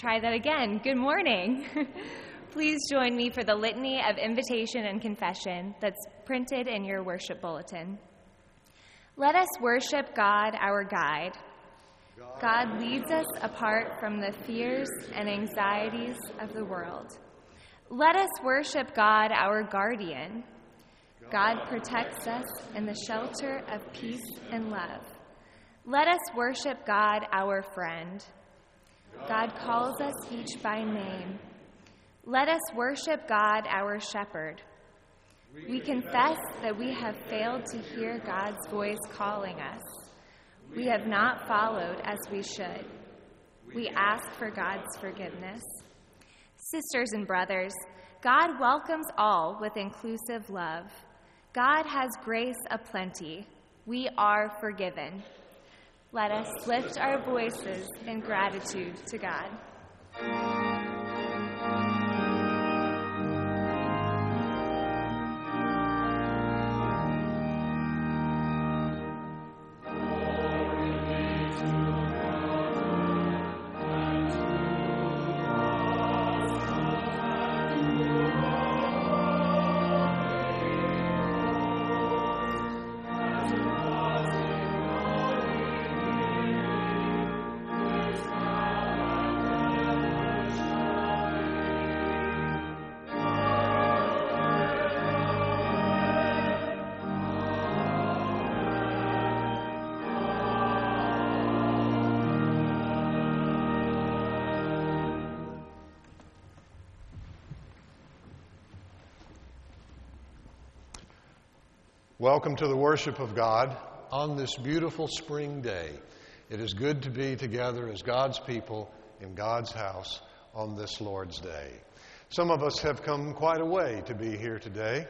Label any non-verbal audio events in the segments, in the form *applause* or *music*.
try that again. Good morning. *laughs* Please join me for the litany of invitation and confession that's printed in your worship bulletin. Let us worship God, our guide. God leads us apart from the fears and anxieties of the world. Let us worship God, our guardian. God protects us in the shelter of peace and love. Let us worship God, our friend. God calls us each by name. Let us worship God, our shepherd. We confess that we have failed to hear God's voice calling us. We have not followed as we should. We ask for God's forgiveness. Sisters and brothers, God welcomes all with inclusive love. God has grace aplenty. We are forgiven. Let us lift our voices in gratitude to God. Welcome to the worship of God on this beautiful spring day. It is good to be together as God's people in God's house on this Lord's Day. Some of us have come quite a way to be here today.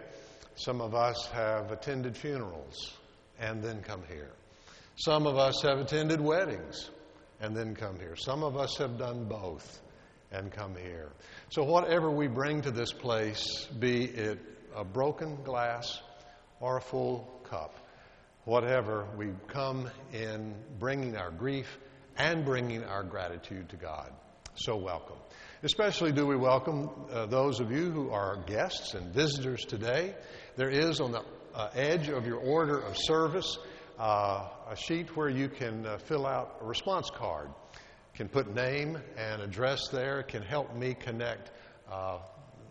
Some of us have attended funerals and then come here. Some of us have attended weddings and then come here. Some of us have done both and come here. So, whatever we bring to this place, be it a broken glass, or a full cup. Whatever, we come in bringing our grief and bringing our gratitude to God. So welcome. Especially do we welcome uh, those of you who are guests and visitors today. There is on the uh, edge of your order of service uh, a sheet where you can uh, fill out a response card. Can put name and address there. Can help me connect uh,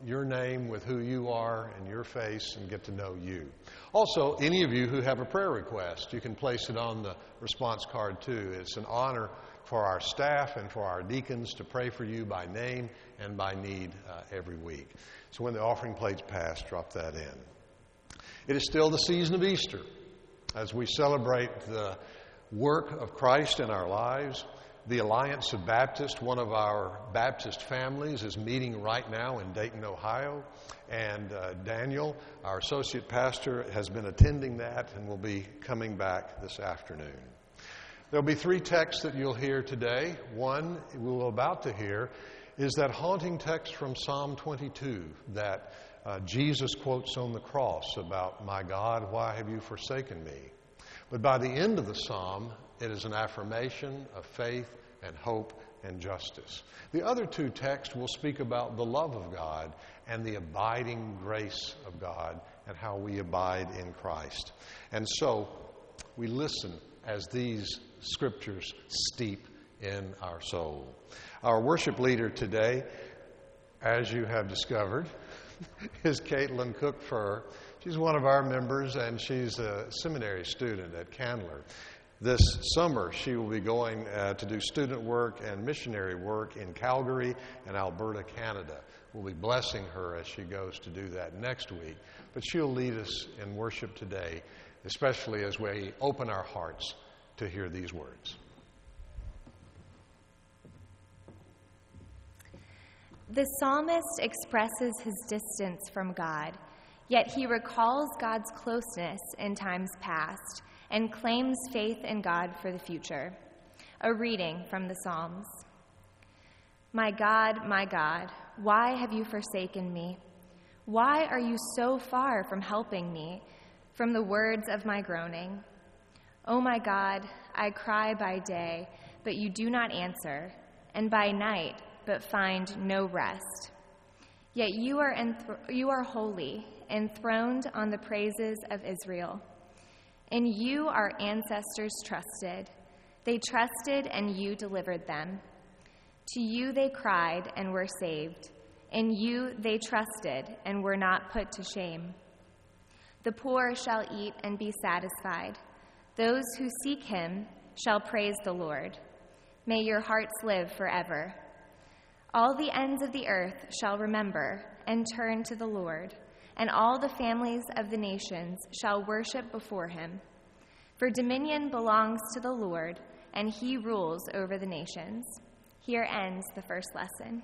your name with who you are and your face and get to know you. Also, any of you who have a prayer request, you can place it on the response card too. It's an honor for our staff and for our deacons to pray for you by name and by need uh, every week. So when the offering plates pass, drop that in. It is still the season of Easter as we celebrate the work of Christ in our lives. The Alliance of Baptists, one of our Baptist families, is meeting right now in Dayton, Ohio. And uh, Daniel, our associate pastor, has been attending that and will be coming back this afternoon. There'll be three texts that you'll hear today. One we're about to hear is that haunting text from Psalm 22 that uh, Jesus quotes on the cross about, My God, why have you forsaken me? But by the end of the psalm, it is an affirmation of faith and hope and justice. The other two texts will speak about the love of God and the abiding grace of God and how we abide in Christ. And so we listen as these scriptures steep in our soul. Our worship leader today, as you have discovered, *laughs* is Caitlin Cook Fur. She's one of our members and she's a seminary student at Candler. This summer, she will be going uh, to do student work and missionary work in Calgary and Alberta, Canada. We'll be blessing her as she goes to do that next week. But she'll lead us in worship today, especially as we open our hearts to hear these words. The psalmist expresses his distance from God, yet he recalls God's closeness in times past and claims faith in God for the future. A reading from the Psalms. My God, my God, why have you forsaken me? Why are you so far from helping me, from the words of my groaning? Oh my God, I cry by day, but you do not answer, and by night, but find no rest. Yet you are, you are holy, enthroned on the praises of Israel. In you our ancestors trusted. They trusted, and you delivered them. To you they cried and were saved. In you they trusted and were not put to shame. The poor shall eat and be satisfied. Those who seek him shall praise the Lord. May your hearts live forever. All the ends of the earth shall remember and turn to the Lord and all the families of the nations shall worship before him. For dominion belongs to the Lord, and he rules over the nations. Here ends the first lesson.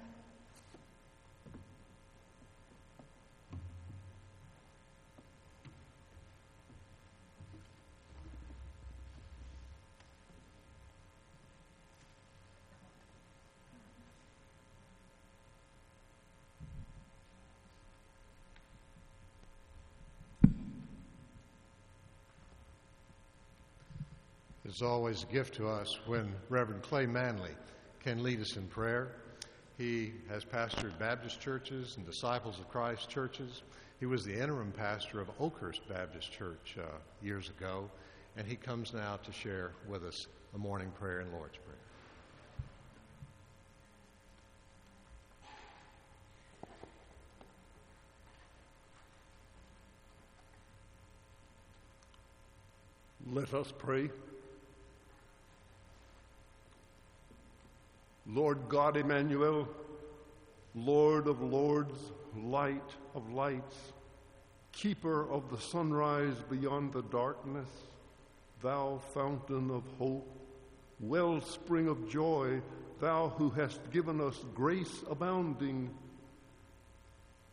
It's always a gift to us when Reverend Clay Manley can lead us in prayer. He has pastored Baptist churches and Disciples of Christ churches. He was the interim pastor of Oakhurst Baptist Church uh, years ago, and he comes now to share with us a morning prayer and Lord's Prayer. Let us pray. Lord God Emmanuel, Lord of lords, light of lights, keeper of the sunrise beyond the darkness, thou fountain of hope, wellspring of joy, thou who hast given us grace abounding,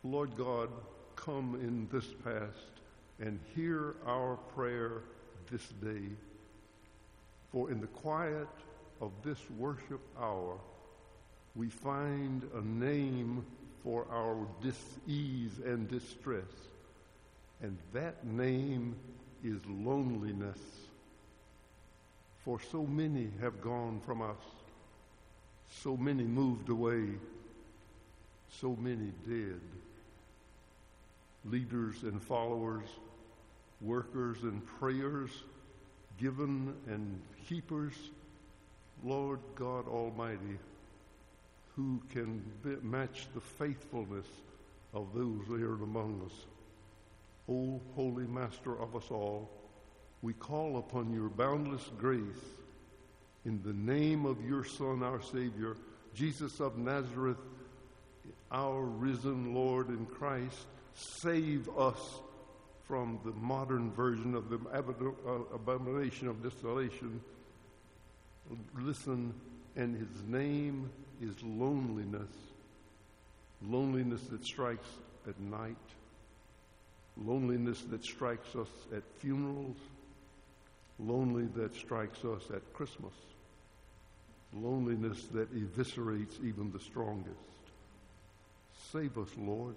Lord God, come in this past and hear our prayer this day. For in the quiet of this worship hour, we find a name for our dis-ease and distress. And that name is loneliness. For so many have gone from us. So many moved away. So many dead. Leaders and followers, workers and prayers, given and keepers, Lord God Almighty, who can match the faithfulness of those here among us? O Holy Master of us all, we call upon your boundless grace in the name of your Son, our Savior, Jesus of Nazareth, our risen Lord in Christ. Save us from the modern version of the uh, abomination of desolation listen, and his name is loneliness. Loneliness that strikes at night, loneliness that strikes us at funerals, lonely that strikes us at Christmas, loneliness that eviscerates even the strongest. Save us, Lord.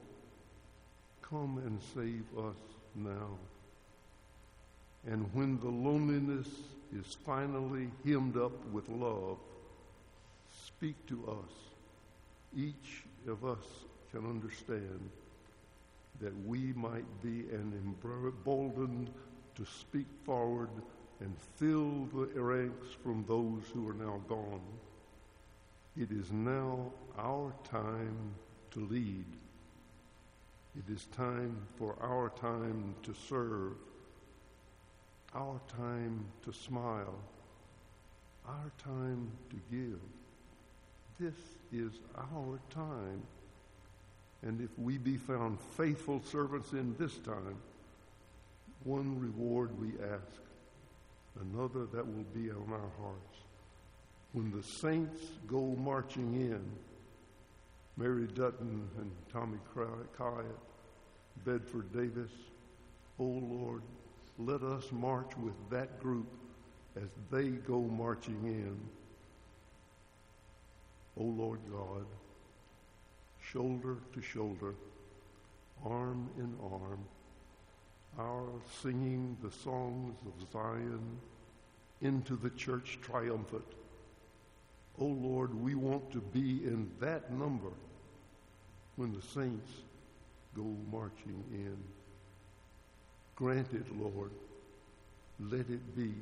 Come and save us now. And when the loneliness is finally hemmed up with love, speak to us. Each of us can understand that we might be emboldened to speak forward and fill the ranks from those who are now gone. It is now our time to lead. It is time for our time to serve, our time to smile, our time to give. This is our time. And if we be found faithful servants in this time, one reward we ask, another that will be on our hearts. When the saints go marching in, Mary Dutton and Tommy Kyatt, Bedford Davis, oh Lord, let us march with that group as they go marching in. O oh Lord God, shoulder to shoulder, arm in arm, our singing the songs of Zion into the church triumphant. O oh Lord, we want to be in that number when the saints go marching in. Grant it, Lord. Let it be.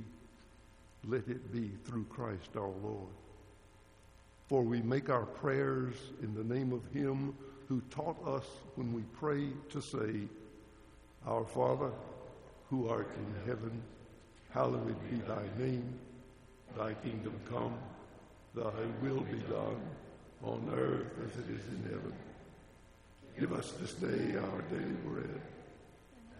Let it be through Christ our Lord. For we make our prayers in the name of Him who taught us when we pray to say, Our Father, who art in heaven, hallowed be thy name. Thy kingdom come, thy will be done on earth as it is in heaven. Give us this day our daily bread,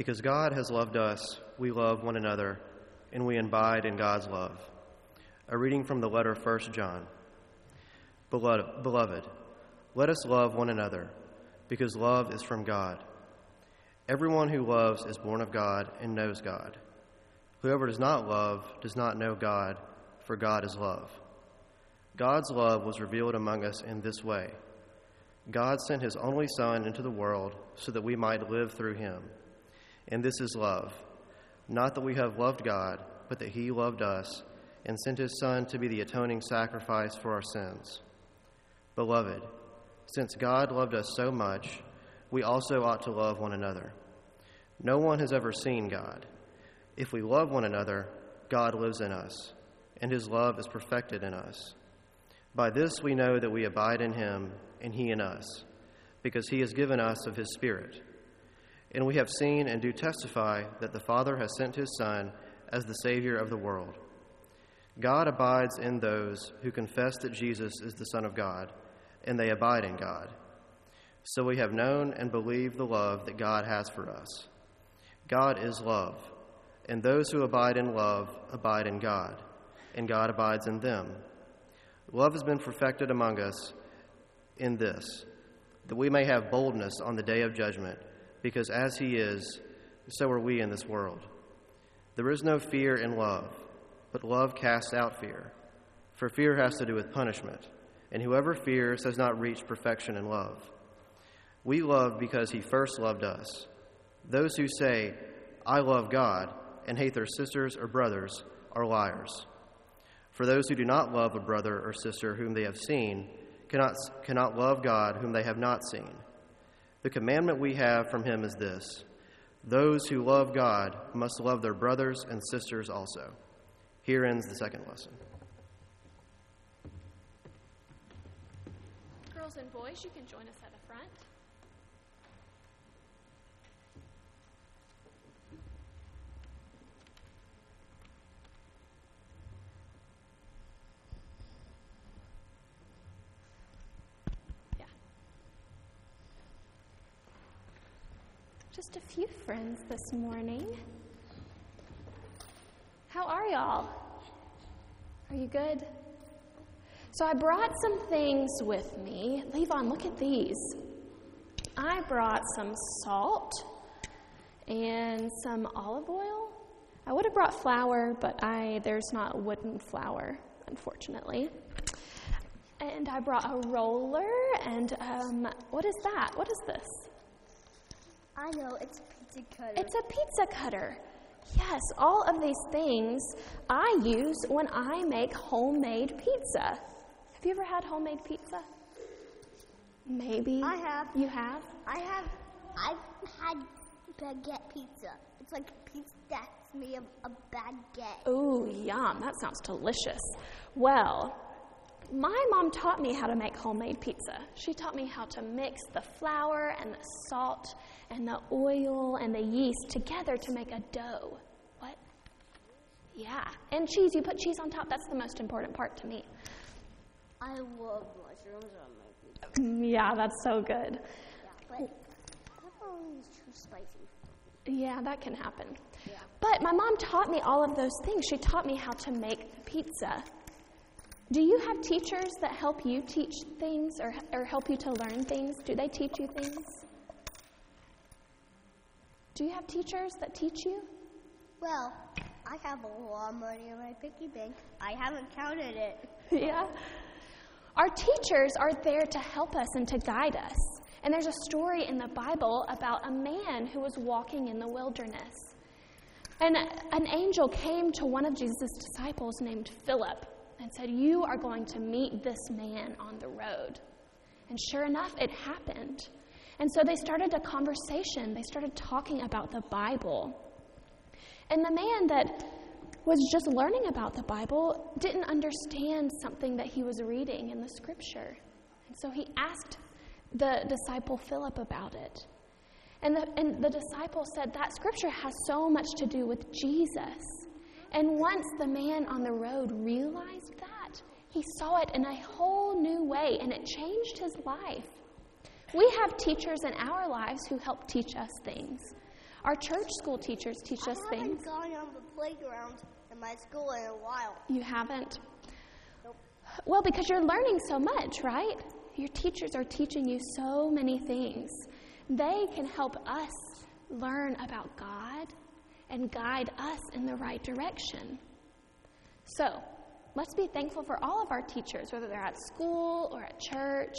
Because God has loved us, we love one another, and we abide in God's love. A reading from the letter of 1 John. Beloved, let us love one another, because love is from God. Everyone who loves is born of God and knows God. Whoever does not love does not know God, for God is love. God's love was revealed among us in this way God sent his only Son into the world so that we might live through him. And this is love. Not that we have loved God, but that He loved us and sent His Son to be the atoning sacrifice for our sins. Beloved, since God loved us so much, we also ought to love one another. No one has ever seen God. If we love one another, God lives in us, and His love is perfected in us. By this we know that we abide in Him and He in us, because He has given us of His Spirit. And we have seen and do testify that the Father has sent his Son as the Savior of the world. God abides in those who confess that Jesus is the Son of God, and they abide in God. So we have known and believed the love that God has for us. God is love, and those who abide in love abide in God, and God abides in them. Love has been perfected among us in this, that we may have boldness on the day of judgment because as he is, so are we in this world. There is no fear in love, but love casts out fear. For fear has to do with punishment, and whoever fears has not reached perfection in love. We love because he first loved us. Those who say, I love God, and hate their sisters or brothers are liars. For those who do not love a brother or sister whom they have seen cannot, cannot love God whom they have not seen. The commandment we have from him is this those who love God must love their brothers and sisters also. Here ends the second lesson. Girls and boys, you can join us at the front. Just a few friends this morning. How are y'all? Are you good? So I brought some things with me. Levon, look at these. I brought some salt and some olive oil. I would have brought flour, but I there's not wooden flour, unfortunately. And I brought a roller and um, what is that? What is this? I know, it's a pizza cutter. It's a pizza cutter. Yes, all of these things I use when I make homemade pizza. Have you ever had homemade pizza? Maybe. I have. You have? I have, I've had baguette pizza. It's like pizza that's made of a baguette. Ooh, yum. That sounds delicious. Well, my mom taught me how to make homemade pizza. She taught me how to mix the flour and the salt and the oil and the yeast together to make a dough. What? Yeah. And cheese. You put cheese on top. That's the most important part to me. I love mushrooms on my pizza. Mm, Yeah, that's so good. Yeah, But too spicy. Yeah, that can happen. Yeah. But my mom taught me all of those things. She taught me how to make the pizza. Do you have teachers that help you teach things or, or help you to learn things? Do they teach you things? Do you have teachers that teach you? Well, I have a lot of money in my piggy bank. I haven't counted it. *laughs* yeah. Our teachers are there to help us and to guide us. And there's a story in the Bible about a man who was walking in the wilderness. And an angel came to one of Jesus' disciples named Philip and said, You are going to meet this man on the road. And sure enough, it happened. And so they started a conversation. They started talking about the Bible. And the man that was just learning about the Bible didn't understand something that he was reading in the scripture. And so he asked the disciple Philip about it. And the, and the disciple said that scripture has so much to do with Jesus. And once the man on the road realized that, he saw it in a whole new way and it changed his life. We have teachers in our lives who help teach us things. Our church school teachers teach us things. I haven't gone on the playground in my school in a while. You haven't? Nope. Well, because you're learning so much, right? Your teachers are teaching you so many things. They can help us learn about God and guide us in the right direction. So, let's be thankful for all of our teachers, whether they're at school or at church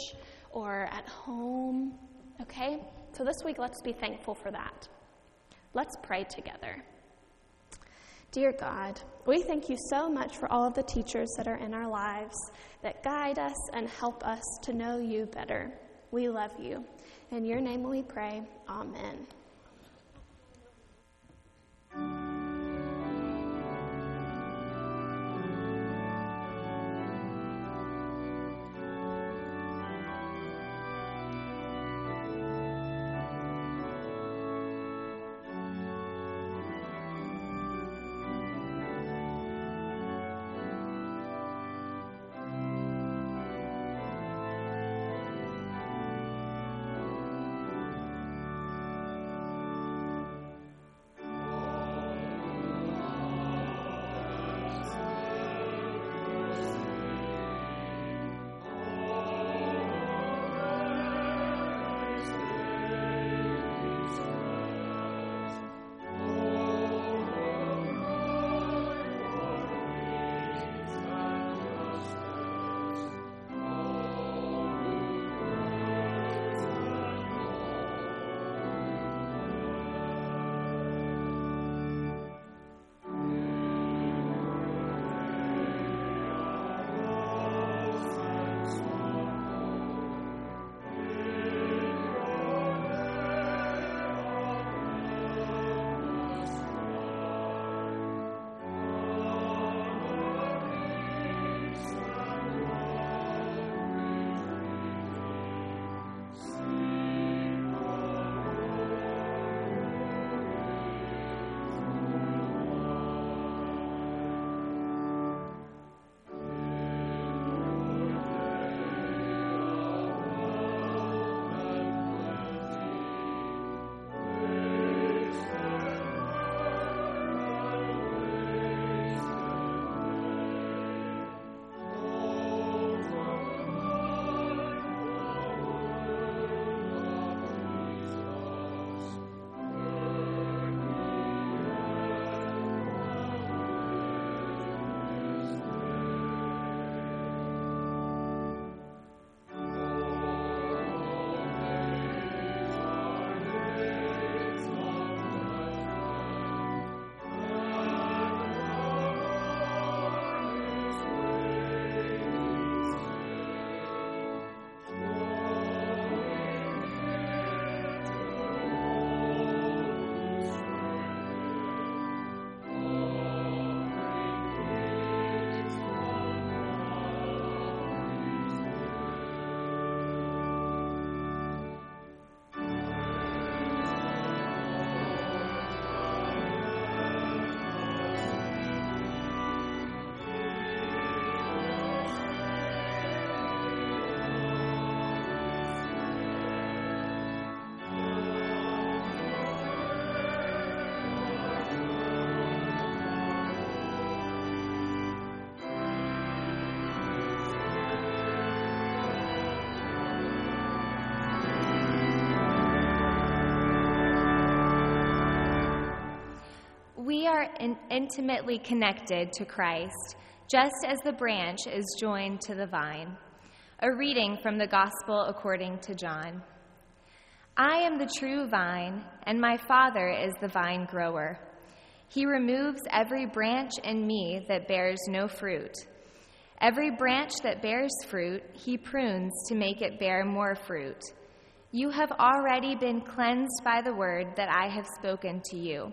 or at home. Okay? So, this week, let's be thankful for that. Let's pray together. Dear God, we thank you so much for all of the teachers that are in our lives that guide us and help us to know you better. We love you. In your name we pray. Amen thank you in- intimately connected to Christ, just as the branch is joined to the vine. A reading from the Gospel according to John. I am the true vine, and my Father is the vine grower. He removes every branch in me that bears no fruit. Every branch that bears fruit, he prunes to make it bear more fruit. You have already been cleansed by the word that I have spoken to you.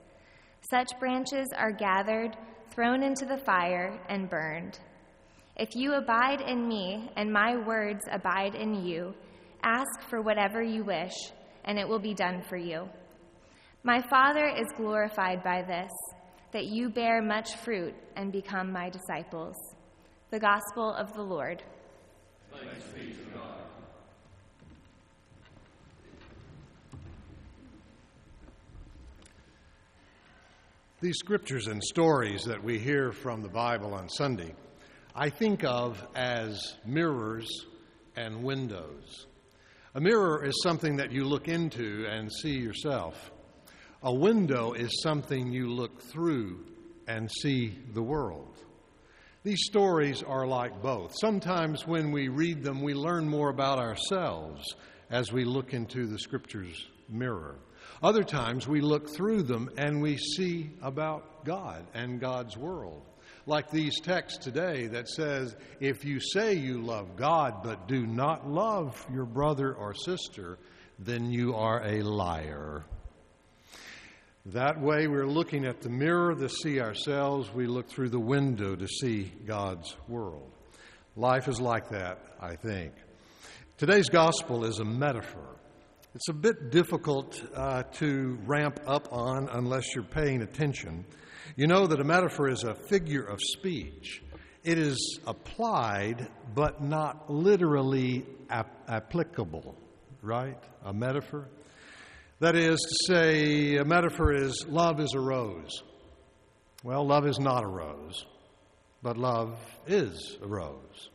Such branches are gathered, thrown into the fire, and burned. If you abide in me and my words abide in you, ask for whatever you wish, and it will be done for you. My Father is glorified by this, that you bear much fruit and become my disciples. The Gospel of the Lord. These scriptures and stories that we hear from the Bible on Sunday, I think of as mirrors and windows. A mirror is something that you look into and see yourself. A window is something you look through and see the world. These stories are like both. Sometimes when we read them, we learn more about ourselves as we look into the Scripture's mirror. Other times we look through them and we see about God and God's world. Like these texts today that says, if you say you love God but do not love your brother or sister, then you are a liar. That way, we're looking at the mirror to see ourselves. We look through the window to see God's world. Life is like that, I think. Today's gospel is a metaphor. It's a bit difficult uh, to ramp up on unless you're paying attention. You know that a metaphor is a figure of speech. It is applied, but not literally ap- applicable, right? A metaphor. That is to say, a metaphor is love is a rose. Well, love is not a rose, but love is a rose.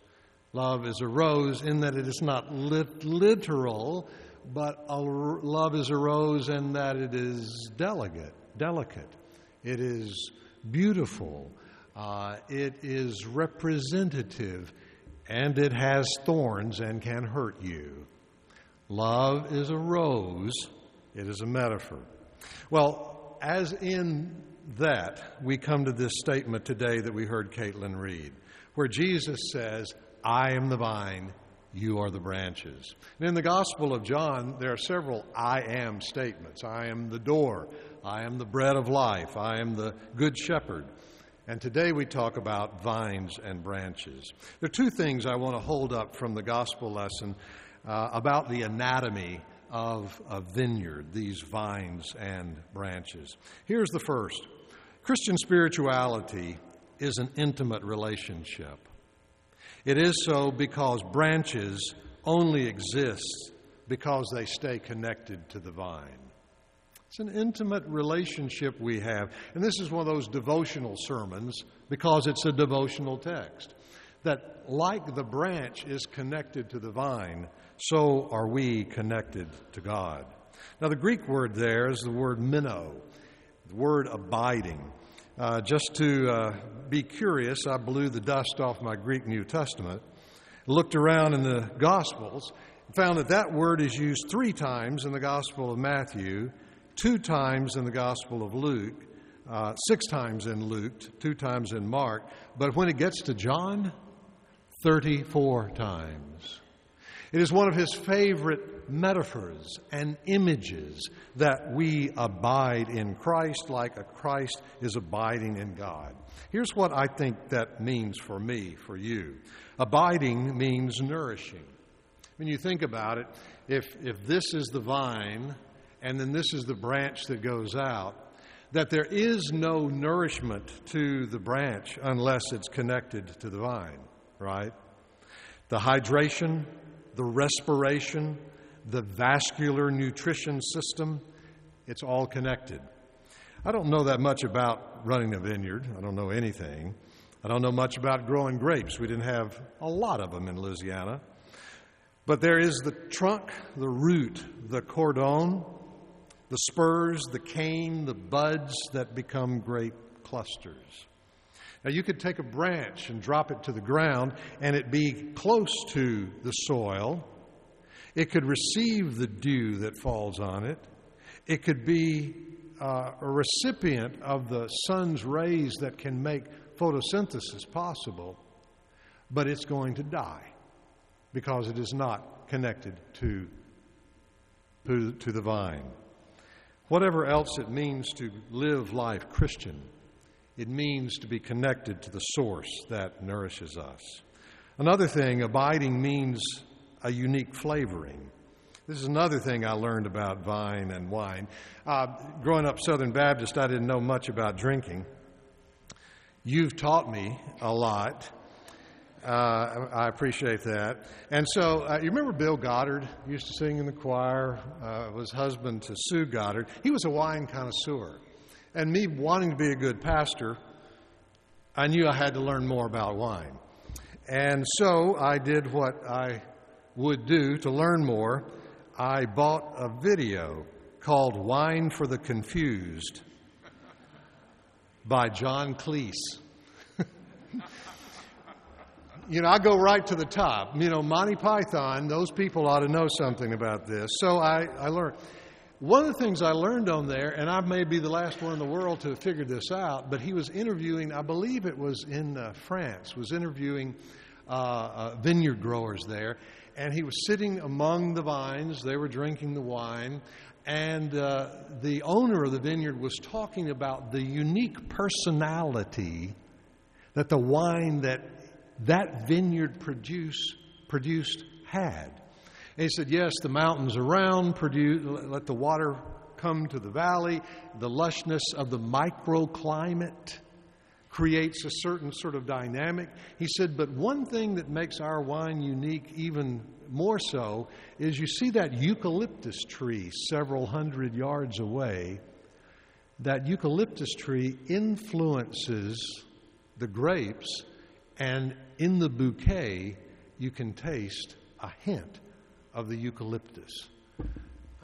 Love is a rose in that it is not lit- literal, but love is a rose in that it is delicate. Delicate. It is beautiful. Uh, it is representative, and it has thorns and can hurt you. Love is a rose it is a metaphor. Well, as in that, we come to this statement today that we heard Caitlin read, where Jesus says, I am the vine, you are the branches. And in the Gospel of John, there are several I am statements. I am the door. I am the bread of life. I am the good shepherd. And today we talk about vines and branches. There are two things I want to hold up from the gospel lesson uh, about the anatomy of a vineyard, these vines and branches. Here's the first Christian spirituality is an intimate relationship. It is so because branches only exist because they stay connected to the vine. It's an intimate relationship we have. And this is one of those devotional sermons because it's a devotional text. That, like the branch is connected to the vine, so are we connected to God. Now, the Greek word there is the word meno, the word abiding. Uh, just to uh, be curious, I blew the dust off my Greek New Testament, looked around in the Gospels, found that that word is used three times in the Gospel of Matthew, two times in the Gospel of Luke, uh, six times in Luke, two times in Mark, but when it gets to John, 34 times. It is one of his favorite metaphors and images that we abide in Christ like a Christ is abiding in God. Here's what I think that means for me, for you. Abiding means nourishing. When you think about it, if, if this is the vine and then this is the branch that goes out, that there is no nourishment to the branch unless it's connected to the vine, right? The hydration, the respiration, the vascular nutrition system, it's all connected. I don't know that much about running a vineyard. I don't know anything. I don't know much about growing grapes. We didn't have a lot of them in Louisiana. But there is the trunk, the root, the cordon, the spurs, the cane, the buds that become grape clusters. Now, you could take a branch and drop it to the ground and it be close to the soil. It could receive the dew that falls on it. It could be uh, a recipient of the sun's rays that can make photosynthesis possible, but it's going to die because it is not connected to, to, to the vine. Whatever else it means to live life Christian, it means to be connected to the source that nourishes us. Another thing, abiding means a unique flavoring. This is another thing I learned about vine and wine. Uh, growing up Southern Baptist, I didn't know much about drinking. You've taught me a lot. Uh, I appreciate that. And so, uh, you remember Bill Goddard used to sing in the choir, uh, was husband to Sue Goddard. He was a wine connoisseur. And me wanting to be a good pastor, I knew I had to learn more about wine. And so I did what I would do to learn more. I bought a video called Wine for the Confused by John Cleese *laughs* you know, I go right to the top. You know, Monty Python, those people ought to know something about this. So I, I learned. One of the things I learned on there, and I may be the last one in the world to have figured this out, but he was interviewing, I believe it was in uh, France, was interviewing uh, uh, vineyard growers there, and he was sitting among the vines. They were drinking the wine, and uh, the owner of the vineyard was talking about the unique personality that the wine that that vineyard produce, produced had. And he said, Yes, the mountains around produce, let the water come to the valley. The lushness of the microclimate creates a certain sort of dynamic. He said, But one thing that makes our wine unique even more so is you see that eucalyptus tree several hundred yards away. That eucalyptus tree influences the grapes and in the bouquet, you can taste a hint of the eucalyptus.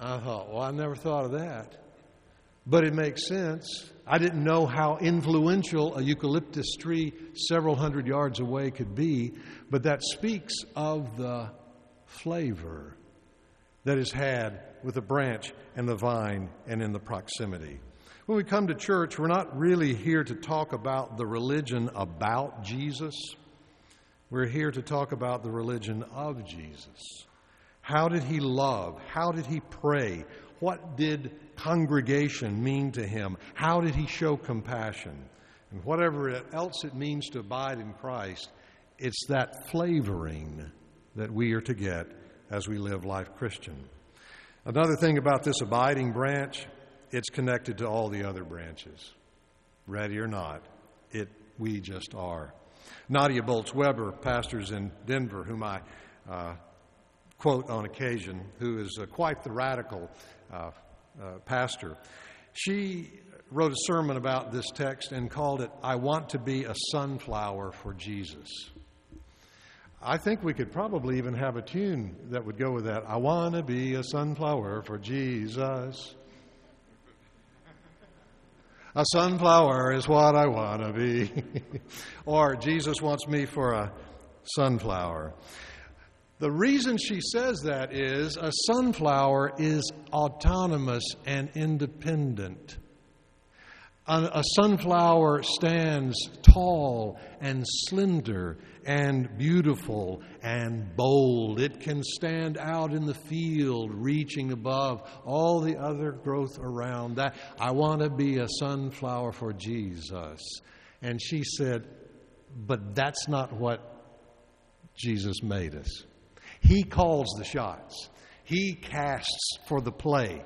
I thought, well, I never thought of that. But it makes sense. I didn't know how influential a eucalyptus tree several hundred yards away could be, but that speaks of the flavor that is had with the branch and the vine and in the proximity. When we come to church, we're not really here to talk about the religion about Jesus. We're here to talk about the religion of Jesus. How did he love? How did he pray? What did congregation mean to him? How did he show compassion? And whatever else it means to abide in Christ, it's that flavoring that we are to get as we live life Christian. Another thing about this abiding branch it's connected to all the other branches. Ready or not, it we just are. Nadia Bolz Weber, pastors in Denver, whom I uh, quote on occasion, who is uh, quite the radical uh, uh, pastor, she wrote a sermon about this text and called it, I Want to Be a Sunflower for Jesus. I think we could probably even have a tune that would go with that. I want to be a sunflower for Jesus. A sunflower is what I want to be. *laughs* or Jesus wants me for a sunflower. The reason she says that is a sunflower is autonomous and independent. A, a sunflower stands tall and slender and beautiful and bold. It can stand out in the field, reaching above all the other growth around. That I want to be a sunflower for Jesus. And she said, But that's not what Jesus made us. He calls the shots, He casts for the play.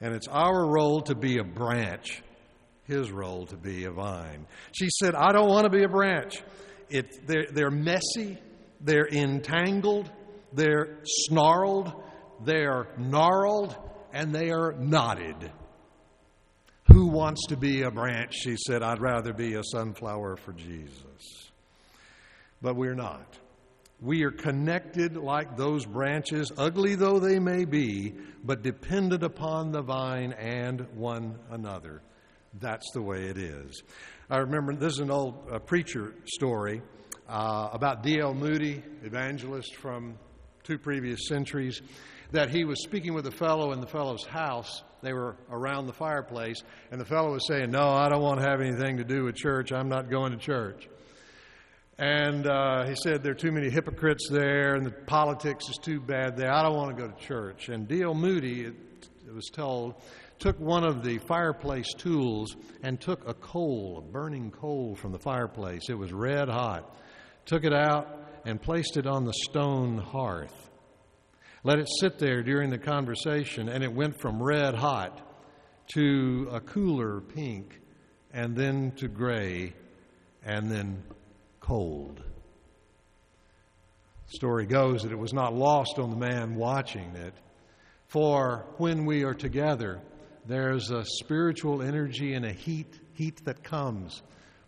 And it's our role to be a branch his role to be a vine. She said, I don't want to be a branch. It, they're, they're messy, they're entangled, they're snarled, they're gnarled, and they are knotted. Who wants to be a branch? She said, I'd rather be a sunflower for Jesus. But we're not. We are connected like those branches, ugly though they may be, but dependent upon the vine and one another. That's the way it is. I remember this is an old uh, preacher story uh, about D.L. Moody, evangelist from two previous centuries, that he was speaking with a fellow in the fellow's house. They were around the fireplace, and the fellow was saying, No, I don't want to have anything to do with church. I'm not going to church. And uh, he said there are too many hypocrites there, and the politics is too bad there. I don't want to go to church. And D.L. Moody, it, it was told, took one of the fireplace tools and took a coal, a burning coal from the fireplace. It was red hot. Took it out and placed it on the stone hearth. Let it sit there during the conversation, and it went from red hot to a cooler pink, and then to gray, and then cold. The story goes that it was not lost on the man watching it. For when we are together, there's a spiritual energy and a heat, heat that comes.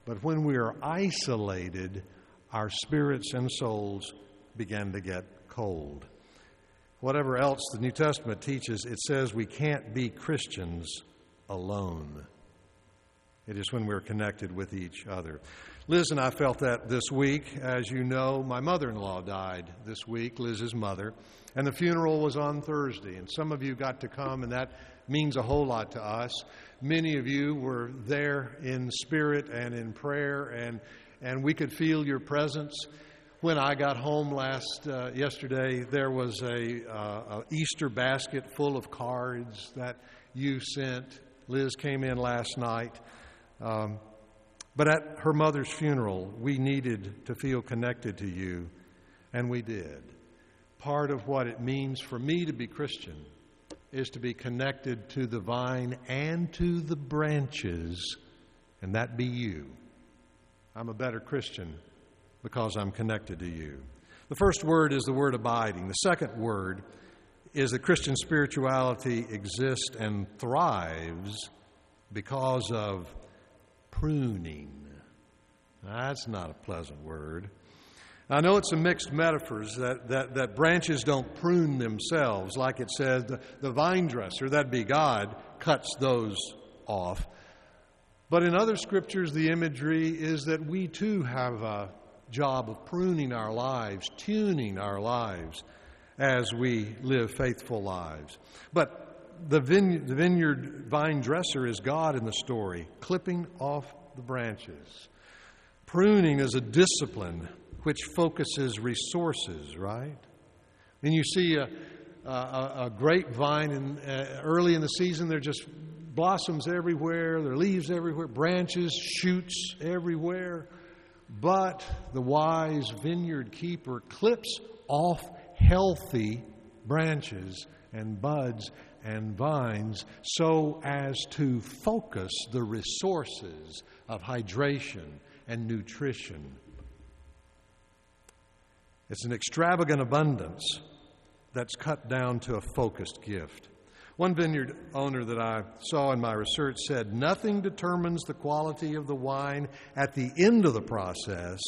But when we are isolated, our spirits and souls begin to get cold. Whatever else the New Testament teaches, it says we can't be Christians alone. It is when we're connected with each other. Liz and I felt that this week. As you know, my mother in law died this week, Liz's mother, and the funeral was on Thursday. And some of you got to come, and that means a whole lot to us. Many of you were there in spirit and in prayer, and, and we could feel your presence. When I got home last uh, yesterday, there was a, uh, a Easter basket full of cards that you sent. Liz came in last night. Um, but at her mother's funeral, we needed to feel connected to you, and we did. Part of what it means for me to be Christian is to be connected to the vine and to the branches, and that be you. I'm a better Christian because I'm connected to you. The first word is the word abiding. The second word is that Christian spirituality exists and thrives because of pruning. That's not a pleasant word. I know it's a mixed metaphors that, that, that branches don't prune themselves, like it says the, the vine dresser, that'd be God, cuts those off. But in other scriptures, the imagery is that we too have a job of pruning our lives, tuning our lives as we live faithful lives. But the, vine- the vineyard vine dresser is God in the story, clipping off the branches. Pruning is a discipline which focuses resources, right? And you see a, a, a grapevine in, uh, early in the season, there are just blossoms everywhere, there are leaves everywhere, branches, shoots everywhere. But the wise vineyard keeper clips off healthy branches and buds and vines so as to focus the resources of hydration and nutrition. It's an extravagant abundance that's cut down to a focused gift. One vineyard owner that I saw in my research said nothing determines the quality of the wine at the end of the process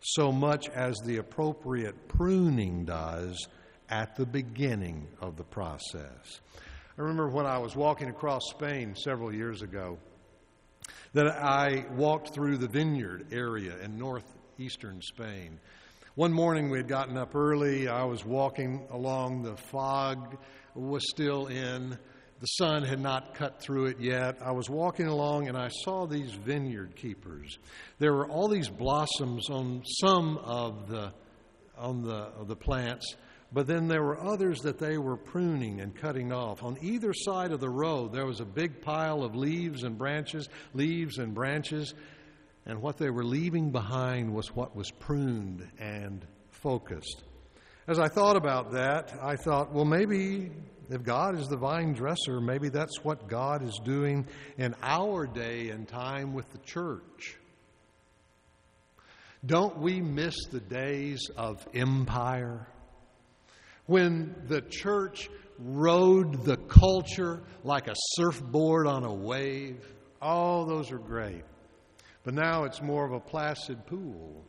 so much as the appropriate pruning does at the beginning of the process. I remember when I was walking across Spain several years ago that I walked through the vineyard area in northeastern Spain. One morning we had gotten up early. I was walking along. The fog was still in. The sun had not cut through it yet. I was walking along and I saw these vineyard keepers. There were all these blossoms on some of the on the of the plants, but then there were others that they were pruning and cutting off. On either side of the road, there was a big pile of leaves and branches, leaves and branches, and what they were leaving behind was what was pruned and focused. As I thought about that, I thought, well, maybe If God is the vine dresser, maybe that's what God is doing in our day and time with the church. Don't we miss the days of empire? When the church rode the culture like a surfboard on a wave. all those are great. But now it's more of a placid pool.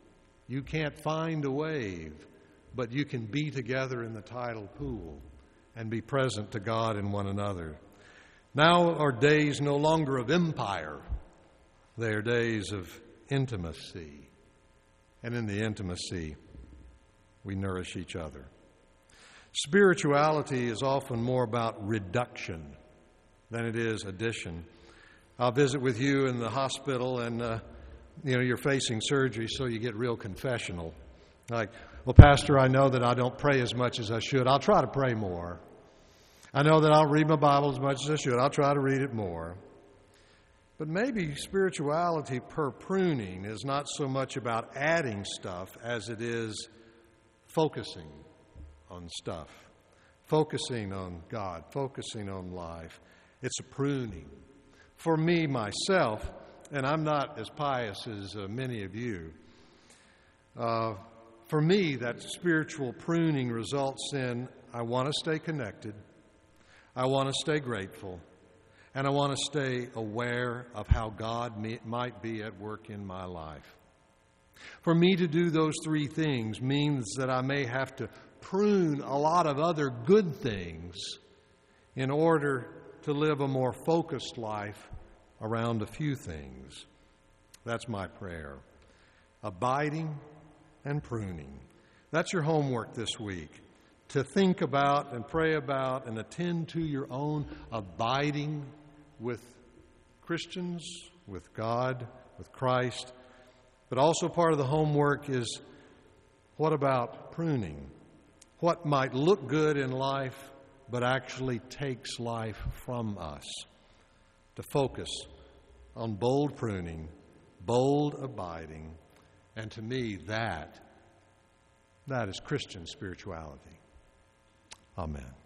You can't find a wave, but you can be together in the tidal pool and be present to God and one another. Now are days no longer of empire, they are days of intimacy. And in the intimacy, we nourish each other. Spirituality is often more about reduction than it is addition. I'll visit with you in the hospital, and uh, you know you're facing surgery, so you get real confessional. Like, well, Pastor, I know that I don't pray as much as I should. I'll try to pray more. I know that I'll read my Bible as much as I should. I'll try to read it more. But maybe spirituality per pruning is not so much about adding stuff as it is focusing on stuff, focusing on God, focusing on life. It's a pruning. For me, myself, and I'm not as pious as uh, many of you, uh, for me, that spiritual pruning results in I want to stay connected, I want to stay grateful, and I want to stay aware of how God might be at work in my life. For me to do those three things means that I may have to prune a lot of other good things in order to live a more focused life around a few things. That's my prayer. Abiding and pruning. That's your homework this week. To think about and pray about and attend to your own abiding with Christians, with God, with Christ. But also part of the homework is what about pruning? What might look good in life, but actually takes life from us. To focus on bold pruning, bold abiding, and to me, that, that is Christian spirituality. Amen.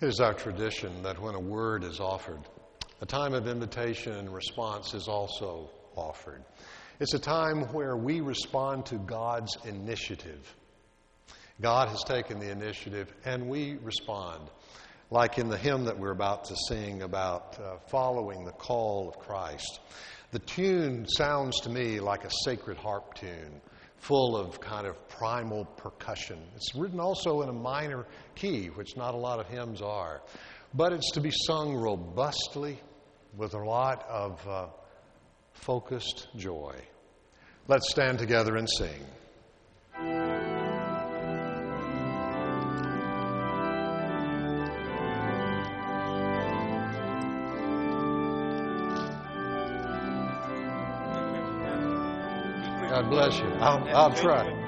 It is our tradition that when a word is offered, a time of invitation and response is also offered. It's a time where we respond to God's initiative. God has taken the initiative and we respond. Like in the hymn that we're about to sing about uh, following the call of Christ. The tune sounds to me like a sacred harp tune full of kind of primal percussion. It's written also in a minor key, which not a lot of hymns are. But it's to be sung robustly with a lot of uh, focused joy. Let's stand together and sing. Bless you. I'll, I'll try.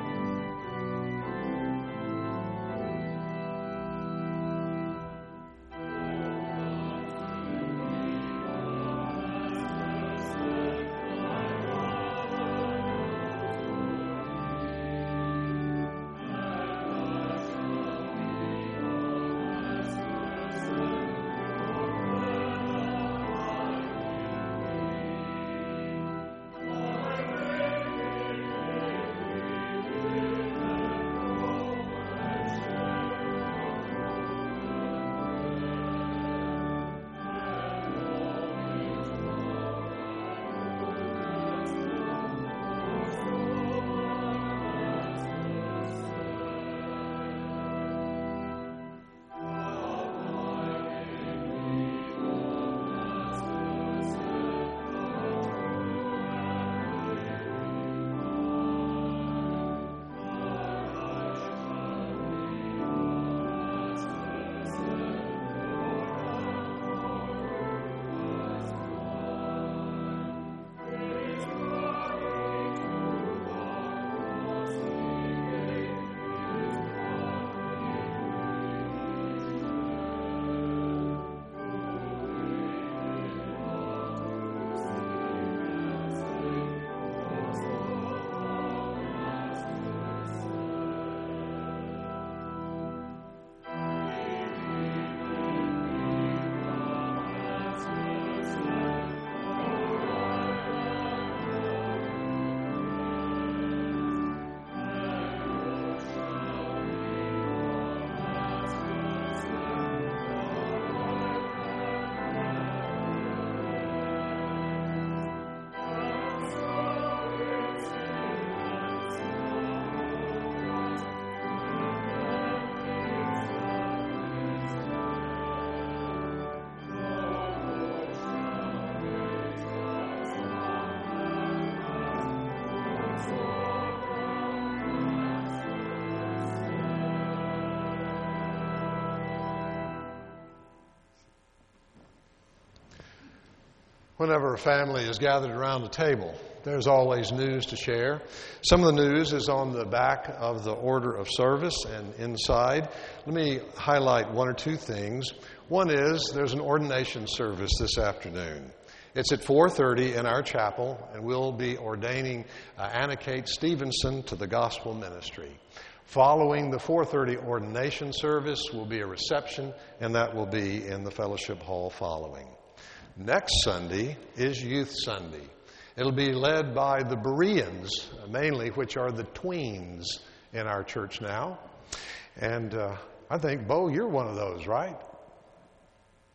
Whenever a family is gathered around a table, there's always news to share. Some of the news is on the back of the order of service and inside. Let me highlight one or two things. One is there's an ordination service this afternoon. It's at 4:30 in our chapel, and we'll be ordaining uh, Anna Kate Stevenson to the gospel ministry. Following the 4:30 ordination service will be a reception, and that will be in the fellowship hall following. Next Sunday is Youth Sunday. It'll be led by the Bereans, mainly, which are the tweens in our church now. And uh, I think, Bo, you're one of those, right?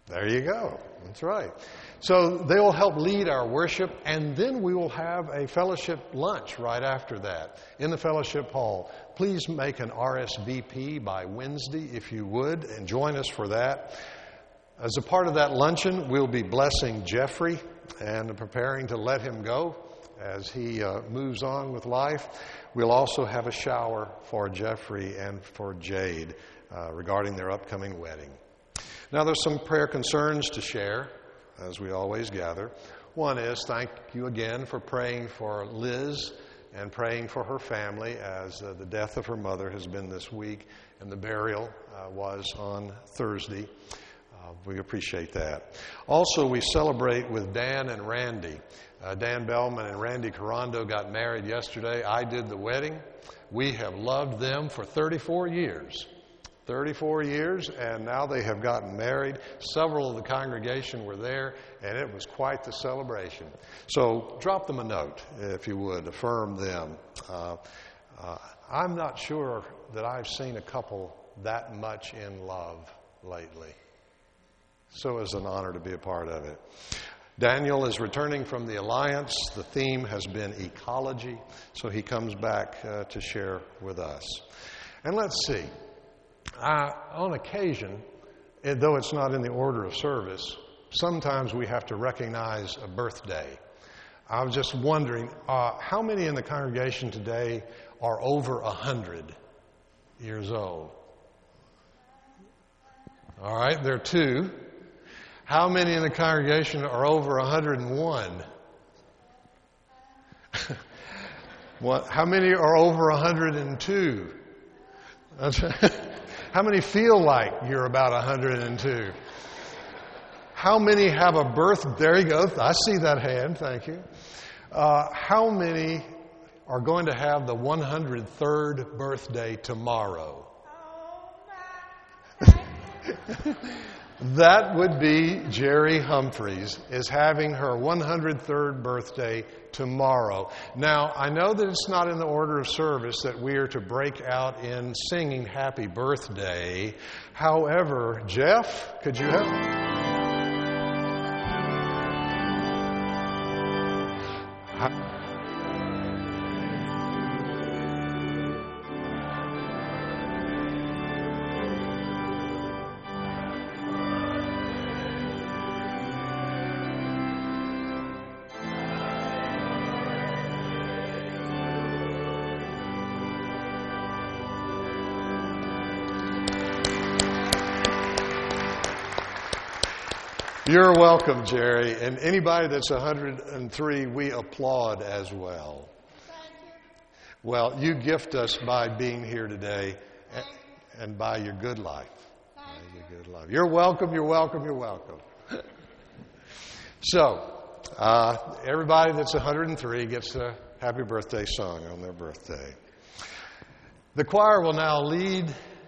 There you go. That's right. So they will help lead our worship, and then we will have a fellowship lunch right after that in the fellowship hall. Please make an RSVP by Wednesday if you would, and join us for that. As a part of that luncheon, we'll be blessing Jeffrey and preparing to let him go as he uh, moves on with life. We'll also have a shower for Jeffrey and for Jade uh, regarding their upcoming wedding. Now, there's some prayer concerns to share as we always gather. One is thank you again for praying for Liz and praying for her family as uh, the death of her mother has been this week and the burial uh, was on Thursday. Uh, we appreciate that. Also, we celebrate with Dan and Randy. Uh, Dan Bellman and Randy Carando got married yesterday. I did the wedding. We have loved them for 34 years. 34 years, and now they have gotten married. Several of the congregation were there, and it was quite the celebration. So drop them a note, if you would, affirm them. Uh, uh, I'm not sure that I've seen a couple that much in love lately. So it's an honor to be a part of it. Daniel is returning from the Alliance. The theme has been ecology, so he comes back uh, to share with us. And let's see. Uh, on occasion, it, though it's not in the order of service, sometimes we have to recognize a birthday. I was just wondering uh, how many in the congregation today are over 100 years old? All right, there are two. How many in the congregation are over 101? *laughs* what, how many are over 102? *laughs* How many feel like you're about 102? How many have a birth? There you go. I see that hand. Thank you. Uh, how many are going to have the 103rd birthday tomorrow? That would be Jerry Humphreys is having her 103rd birthday tomorrow. Now, I know that it's not in the order of service that we are to break out in singing happy birthday. However, Jeff, could you help? You're welcome, Jerry. And anybody that's 103, we applaud as well. Well, you gift us by being here today and by your good life. Your good life. You're welcome, you're welcome, you're welcome. so, uh, everybody that's 103 gets a happy birthday song on their birthday. The choir will now lead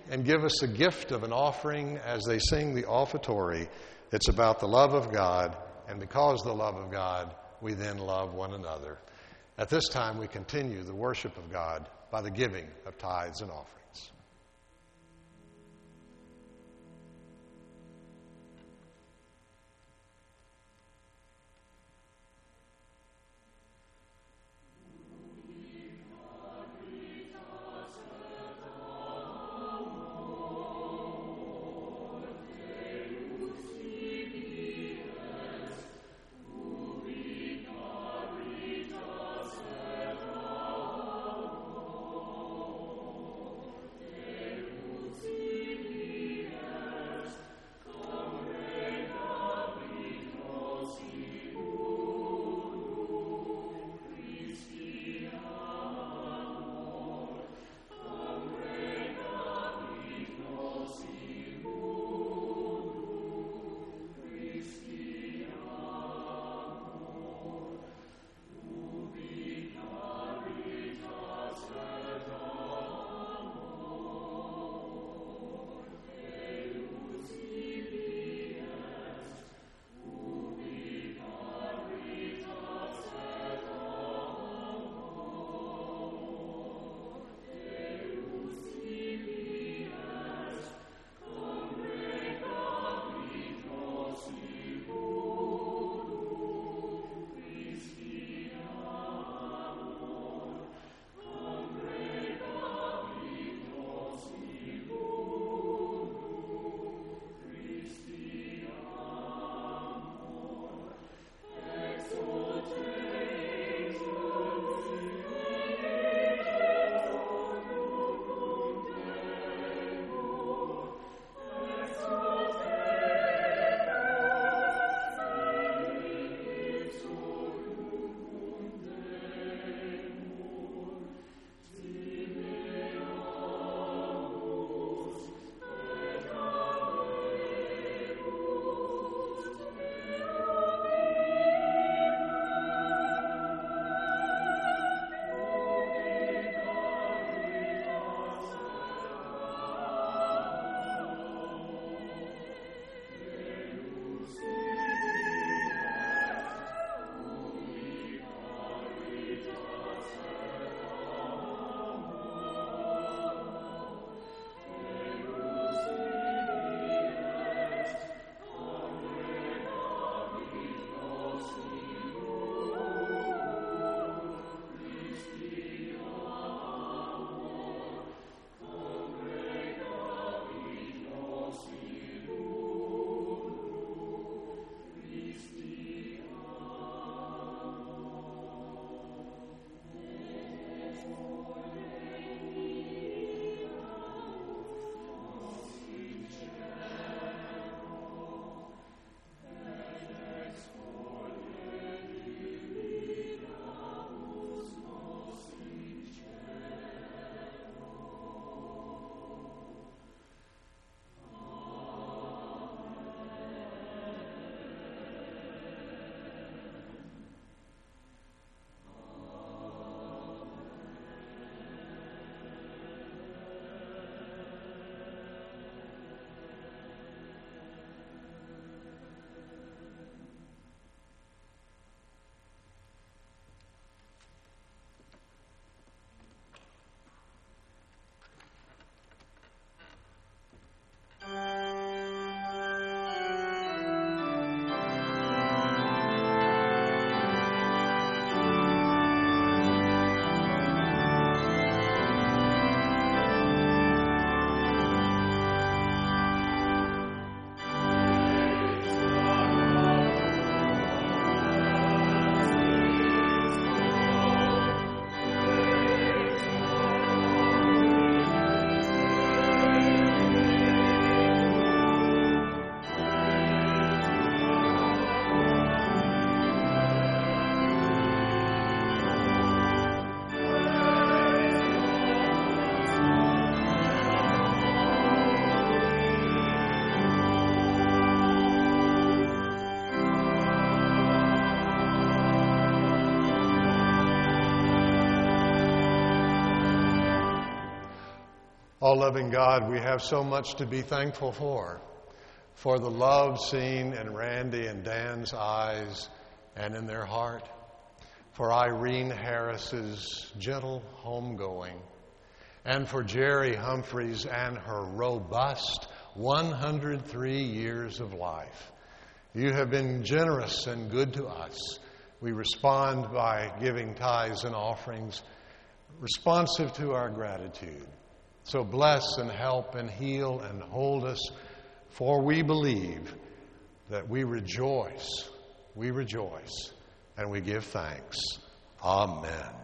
and give us a gift of an offering as they sing the offertory. It's about the love of God, and because the love of God, we then love one another. At this time, we continue the worship of God by the giving of tithes and offerings. Oh, loving God, we have so much to be thankful for. For the love seen in Randy and Dan's eyes and in their heart. For Irene Harris's gentle homegoing. And for Jerry Humphreys and her robust 103 years of life. You have been generous and good to us. We respond by giving tithes and offerings responsive to our gratitude. So bless and help and heal and hold us, for we believe that we rejoice, we rejoice, and we give thanks. Amen.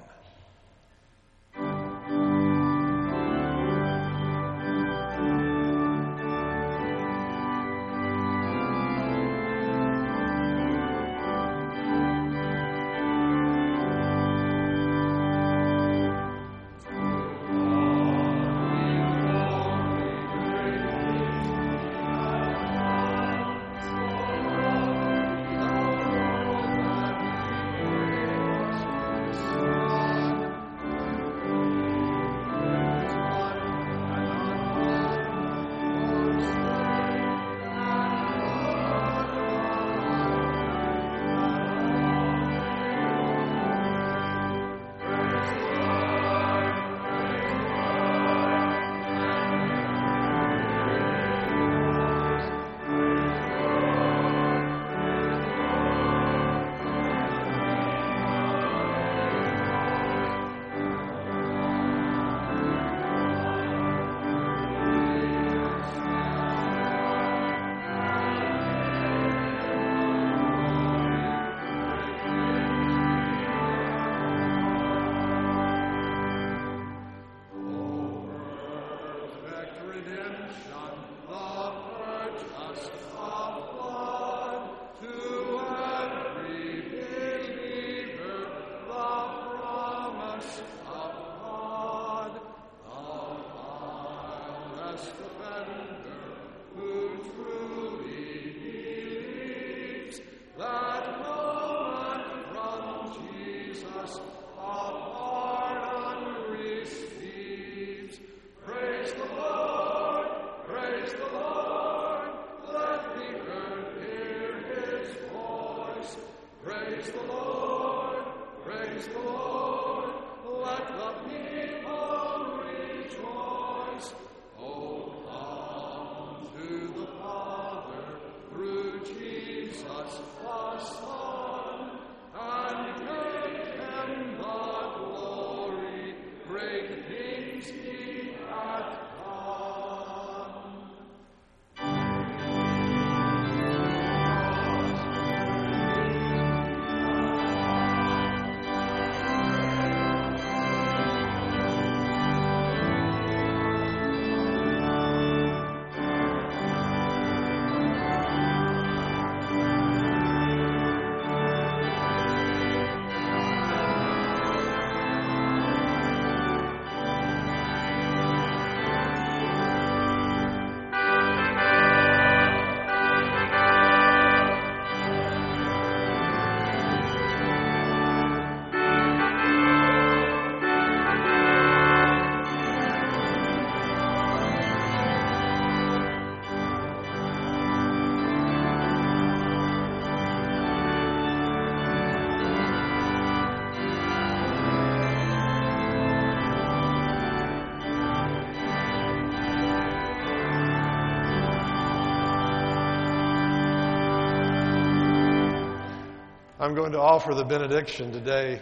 I'm going to offer the benediction today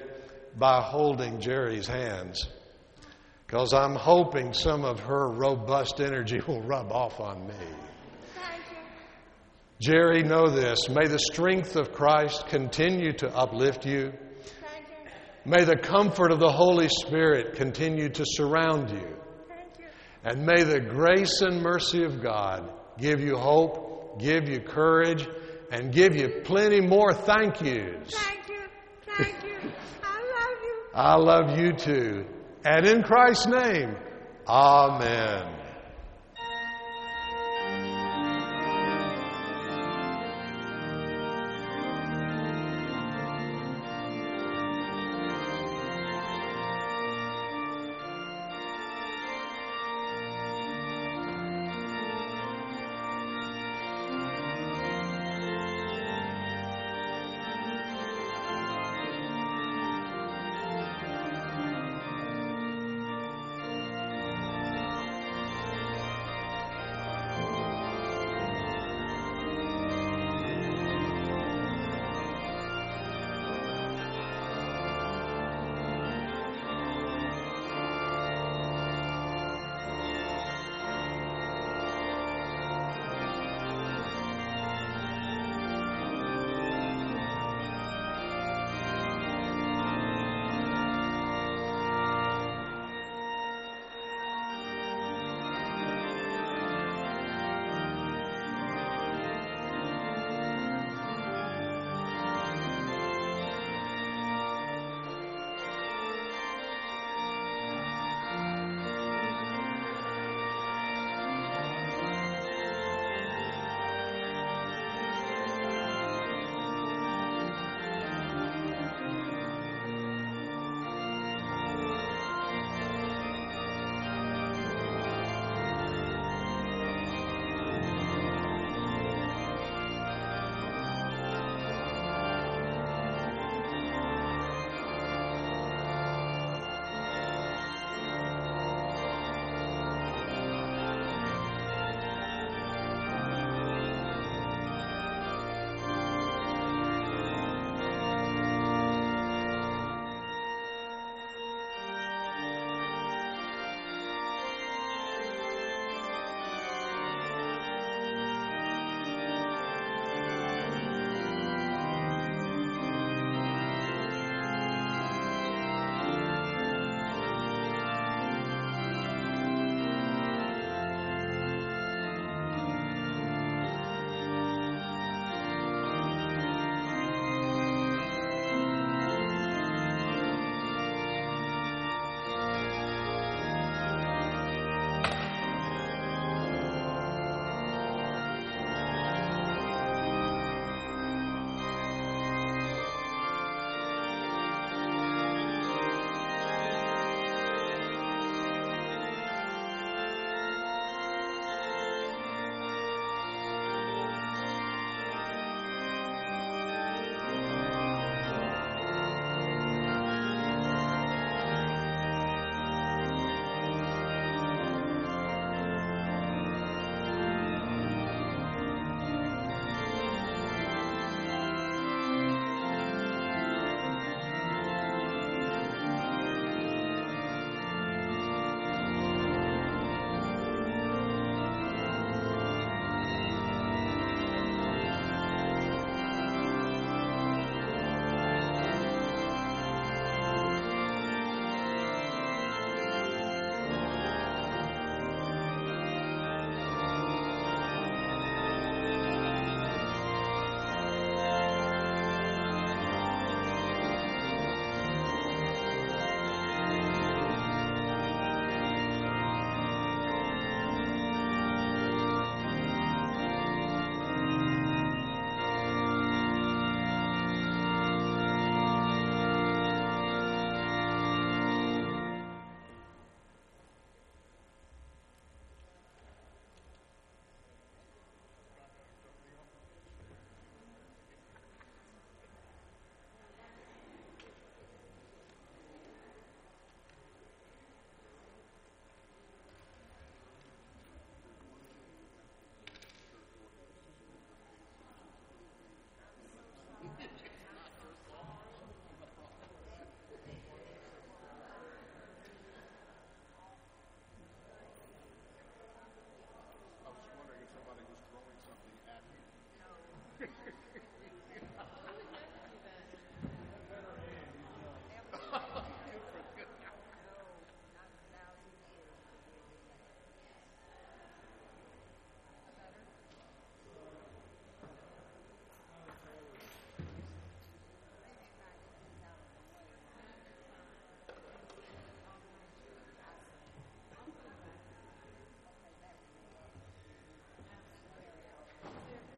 by holding Jerry's hands because I'm hoping some of her robust energy will rub off on me. Jerry, know this. May the strength of Christ continue to uplift you. May the comfort of the Holy Spirit continue to surround you. And may the grace and mercy of God give you hope, give you courage, and give you plenty more thank yous. Thank you. Thank you. I love you. I love you too. And in Christ's name, Amen.